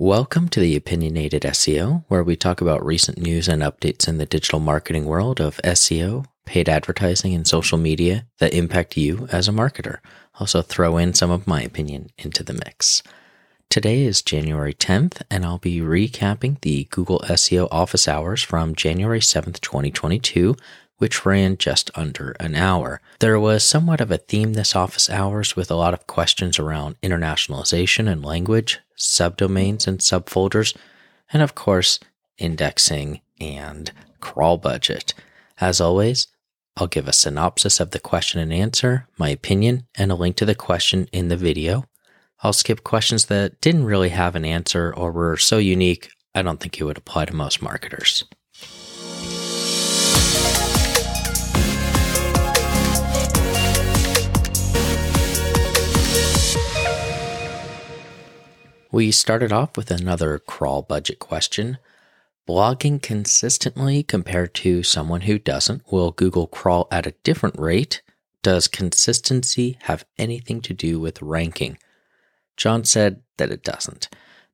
Welcome to the Opinionated SEO, where we talk about recent news and updates in the digital marketing world of SEO, paid advertising, and social media that impact you as a marketer. Also, throw in some of my opinion into the mix. Today is January 10th, and I'll be recapping the Google SEO office hours from January 7th, 2022, which ran just under an hour. There was somewhat of a theme this office hours with a lot of questions around internationalization and language, subdomains and subfolders, and of course, indexing and crawl budget. As always, I'll give a synopsis of the question and answer, my opinion, and a link to the question in the video. I'll skip questions that didn't really have an answer or were so unique, I don't think it would apply to most marketers. We started off with another crawl budget question. Blogging consistently compared to someone who doesn't, will Google crawl at a different rate? Does consistency have anything to do with ranking? John said that it doesn't.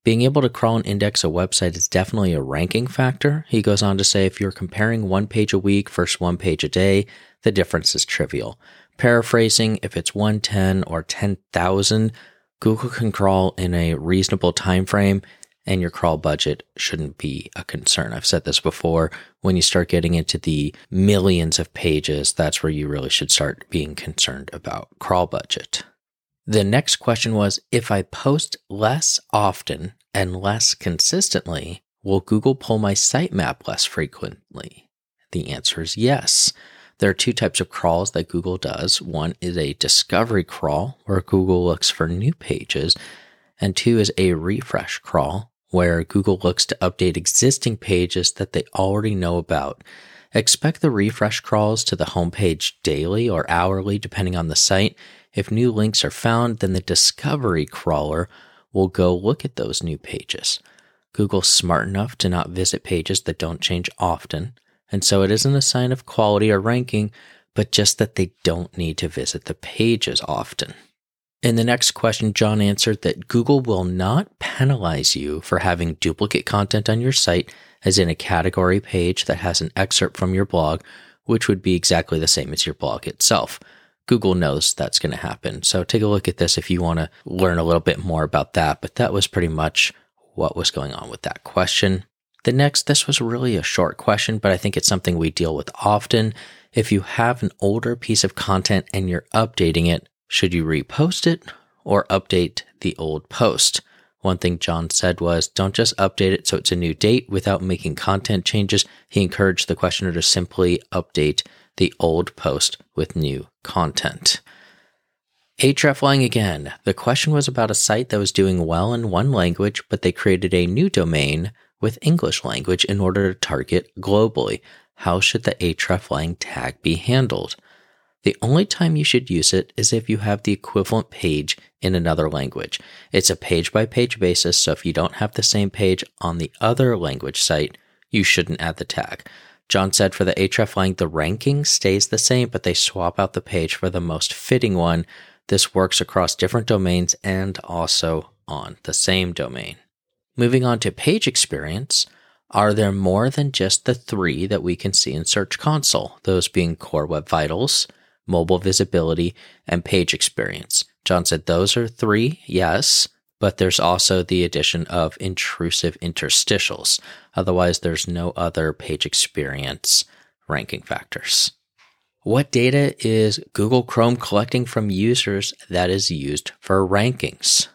Being able to crawl and index a website is definitely a ranking factor. He goes on to say if you're comparing one page a week versus one page a day, the difference is trivial. Paraphrasing, if it's 110 or 10,000, Google can crawl in a reasonable time frame and your crawl budget shouldn't be a concern. I've said this before. When you start getting into the millions of pages, that's where you really should start being concerned about crawl budget. The next question was if I post less often and less consistently, will Google pull my sitemap less frequently? The answer is yes. There are two types of crawls that Google does. One is a discovery crawl, where Google looks for new pages, and two is a refresh crawl, where Google looks to update existing pages that they already know about. Expect the refresh crawls to the homepage daily or hourly, depending on the site. If new links are found, then the discovery crawler will go look at those new pages. Google's smart enough to not visit pages that don't change often. And so it isn't a sign of quality or ranking, but just that they don't need to visit the pages often. In the next question, John answered that Google will not penalize you for having duplicate content on your site, as in a category page that has an excerpt from your blog, which would be exactly the same as your blog itself. Google knows that's going to happen. So take a look at this if you want to learn a little bit more about that. But that was pretty much what was going on with that question. The next, this was really a short question, but I think it's something we deal with often. If you have an older piece of content and you're updating it, should you repost it or update the old post? One thing John said was don't just update it so it's a new date without making content changes. He encouraged the questioner to simply update the old post with new content. Hreflang again. The question was about a site that was doing well in one language, but they created a new domain with English language in order to target globally. How should the hreflang tag be handled? The only time you should use it is if you have the equivalent page in another language. It's a page by page basis, so if you don't have the same page on the other language site, you shouldn't add the tag. John said for the hreflang, the ranking stays the same, but they swap out the page for the most fitting one. This works across different domains and also on the same domain. Moving on to page experience, are there more than just the three that we can see in Search Console, those being Core Web Vitals, Mobile Usability, and Page Experience? John said those are three, yes, but there's also the addition of intrusive interstitials. Otherwise, there's no other page experience ranking factors. What data is Google Chrome collecting from users that is used for rankings?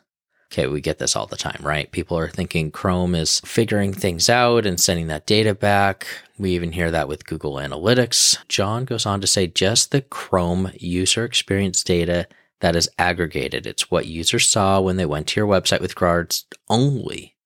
Okay, we get this all the time, right? People are thinking Chrome is figuring things out and sending that data back. We even hear that with Google Analytics. John goes on to say just the Chrome user experience data that is aggregated. It's what users saw when they went to your website with regards only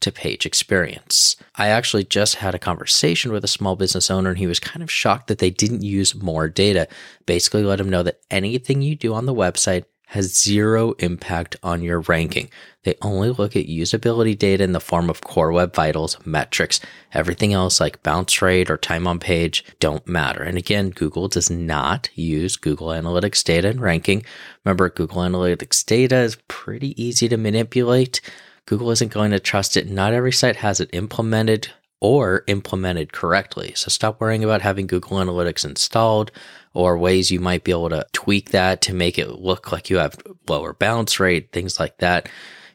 to page experience. I actually just had a conversation with a small business owner and he was kind of shocked that they didn't use more data. Basically, let him know that anything you do on the website has zero impact on your ranking. They only look at usability data in the form of core web vitals metrics. Everything else like bounce rate or time on page don't matter. And again, Google does not use Google Analytics data in ranking. Remember, Google Analytics data is pretty easy to manipulate. Google isn't going to trust it. Not every site has it implemented or implemented correctly. So stop worrying about having Google Analytics installed or ways you might be able to tweak that to make it look like you have lower bounce rate, things like that.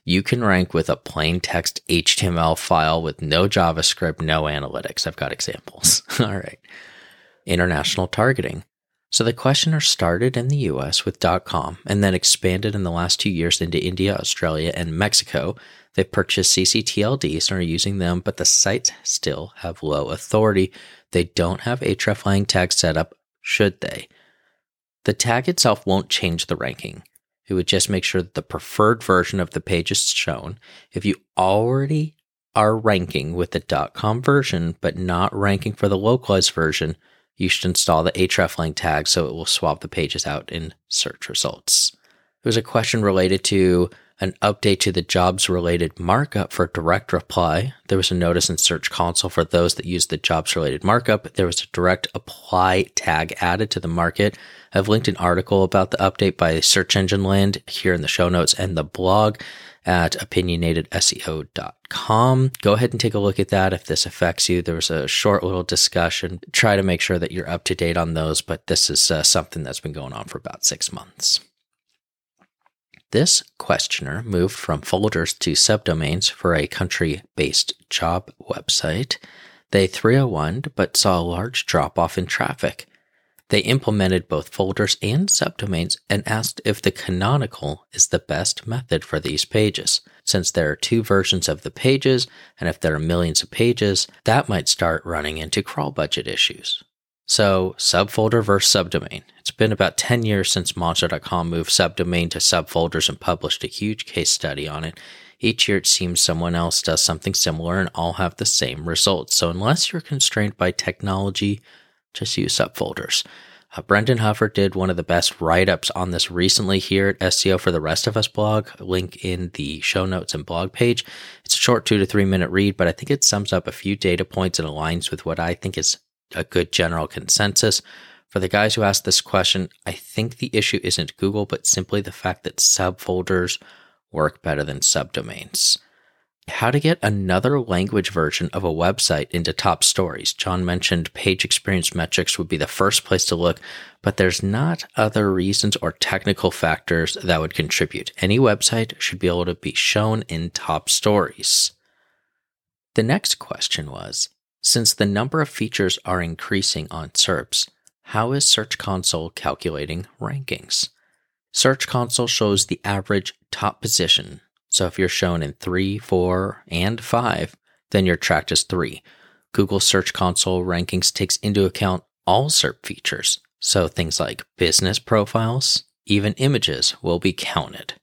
You can rank with a plain text HTML file with no JavaScript, no analytics. I've got examples. All right. International targeting. So the questioner started in the US with .com and then expanded in the last two years into India, Australia, and Mexico. They purchased ccTLDs and are using them, but the sites still have low authority. They don't have hreflang tags set up, should they? The tag itself won't change the ranking. It would just make sure that the preferred version of the page is shown. If you already are ranking with the .com version, but not ranking for the localized version, you should install the hreflang tag so it will swap the pages out in search results. There was a question related to an update to the jobs related markup for direct reply. There was a notice in Search Console for those that use the jobs related markup. There was a direct apply tag added to the market. I've linked an article about the update by Search Engine Land here in the show notes and the blog at opinionatedseo.com. Go ahead and take a look at that if this affects you. There was a short little discussion. Try to make sure that you're up to date on those, but this is uh, something that's been going on for about six months. This questioner moved from folders to subdomains for a country based job website. They 301 but saw a large drop off in traffic. They implemented both folders and subdomains and asked if the canonical is the best method for these pages. Since there are two versions of the pages, and if there are millions of pages, that might start running into crawl budget issues. So, subfolder versus subdomain. It's been about 10 years since Monster.com moved subdomain to subfolders and published a huge case study on it. Each year it seems someone else does something similar and all have the same results. So, unless you're constrained by technology, just use subfolders. Uh, Brendan Hufford did one of the best write ups on this recently here at SEO for the Rest of Us blog. Link in the show notes and blog page. It's a short two to three minute read, but I think it sums up a few data points and aligns with what I think is a good general consensus. For the guys who asked this question, I think the issue isn't Google, but simply the fact that subfolders work better than subdomains how to get another language version of a website into top stories. John mentioned page experience metrics would be the first place to look, but there's not other reasons or technical factors that would contribute. Any website should be able to be shown in top stories. The next question was Since the number of features are increasing on SERPs, how is Search Console calculating rankings? Search Console shows the average top position so if you're shown in 3, 4, and 5, then you're tracked as 3. Google Search Console rankings takes into account all SERP features, so things like business profiles, even images will be counted.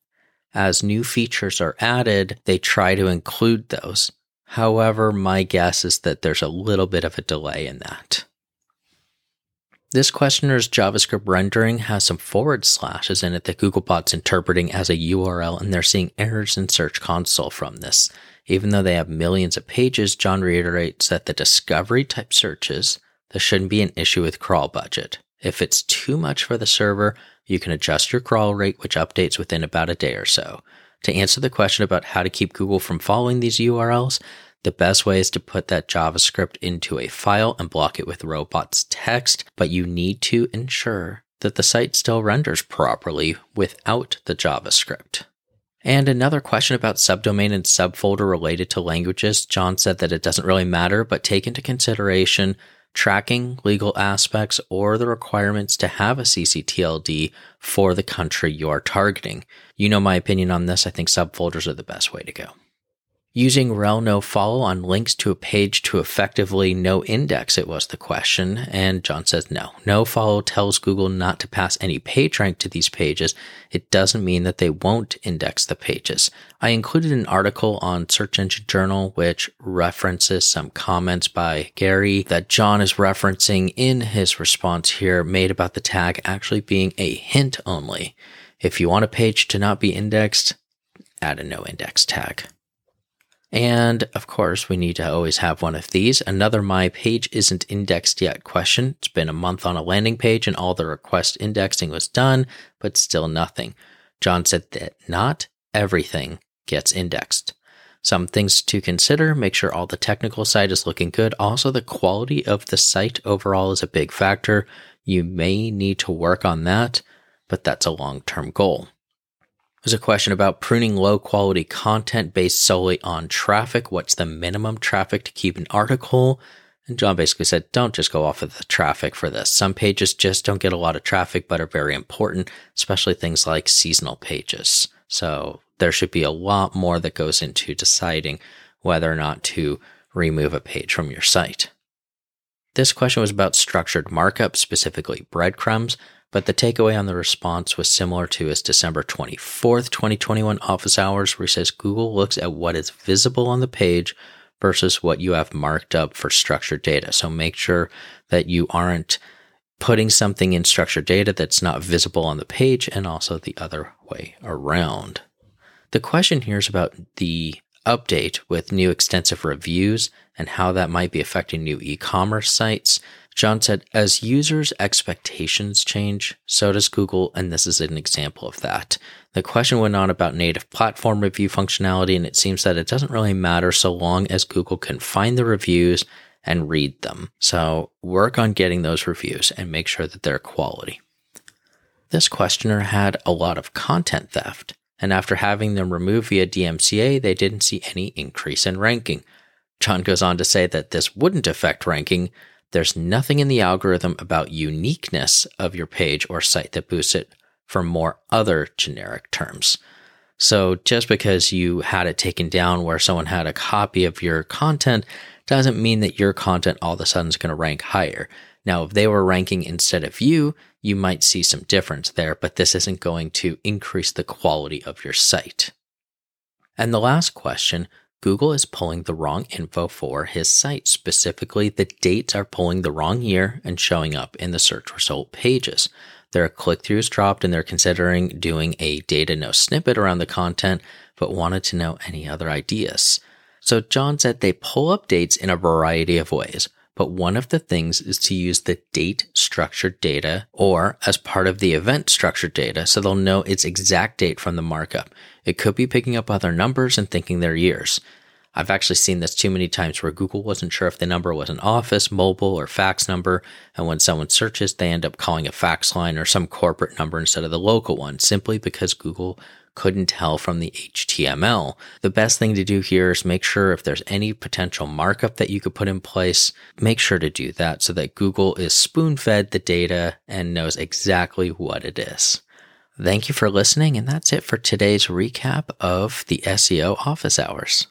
As new features are added, they try to include those. However, my guess is that there's a little bit of a delay in that. This questioner's JavaScript rendering has some forward slashes in it that Googlebot's interpreting as a URL, and they're seeing errors in Search Console from this. Even though they have millions of pages, John reiterates that the discovery type searches, there shouldn't be an issue with crawl budget. If it's too much for the server, you can adjust your crawl rate, which updates within about a day or so. To answer the question about how to keep Google from following these URLs, the best way is to put that JavaScript into a file and block it with robots text, but you need to ensure that the site still renders properly without the JavaScript. And another question about subdomain and subfolder related to languages. John said that it doesn't really matter, but take into consideration tracking legal aspects or the requirements to have a ccTLD for the country you are targeting. You know my opinion on this. I think subfolders are the best way to go using rel no follow on links to a page to effectively no index it was the question and john says no. No follow tells google not to pass any page rank to these pages. It doesn't mean that they won't index the pages. I included an article on search engine journal which references some comments by gary that john is referencing in his response here made about the tag actually being a hint only. If you want a page to not be indexed add a no index tag and of course, we need to always have one of these. Another My Page Isn't Indexed Yet question. It's been a month on a landing page and all the request indexing was done, but still nothing. John said that not everything gets indexed. Some things to consider make sure all the technical side is looking good. Also, the quality of the site overall is a big factor. You may need to work on that, but that's a long term goal. There's a question about pruning low quality content based solely on traffic. What's the minimum traffic to keep an article? And John basically said, don't just go off of the traffic for this. Some pages just don't get a lot of traffic, but are very important, especially things like seasonal pages. So there should be a lot more that goes into deciding whether or not to remove a page from your site. This question was about structured markup, specifically breadcrumbs, but the takeaway on the response was similar to his December 24th, 2021 office hours, where he says Google looks at what is visible on the page versus what you have marked up for structured data. So make sure that you aren't putting something in structured data that's not visible on the page and also the other way around. The question here is about the update with new extensive reviews and how that might be affecting new e commerce sites. John said, as users' expectations change, so does Google, and this is an example of that. The question went on about native platform review functionality, and it seems that it doesn't really matter so long as Google can find the reviews and read them. So work on getting those reviews and make sure that they're quality. This questioner had a lot of content theft and after having them removed via DMCA, they didn't see any increase in ranking. John goes on to say that this wouldn't affect ranking. There's nothing in the algorithm about uniqueness of your page or site that boosts it for more other generic terms. So just because you had it taken down where someone had a copy of your content doesn't mean that your content all of a sudden is going to rank higher. Now, if they were ranking instead of you, you might see some difference there, but this isn't going to increase the quality of your site. And the last question Google is pulling the wrong info for his site. Specifically, the dates are pulling the wrong year and showing up in the search result pages. Their click throughs dropped and they're considering doing a data no snippet around the content, but wanted to know any other ideas. So John said they pull up dates in a variety of ways. But one of the things is to use the date structured data or as part of the event structured data so they'll know its exact date from the markup. It could be picking up other numbers and thinking they're years. I've actually seen this too many times where Google wasn't sure if the number was an office, mobile, or fax number. And when someone searches, they end up calling a fax line or some corporate number instead of the local one simply because Google couldn't tell from the HTML. The best thing to do here is make sure if there's any potential markup that you could put in place, make sure to do that so that Google is spoon fed the data and knows exactly what it is. Thank you for listening, and that's it for today's recap of the SEO office hours.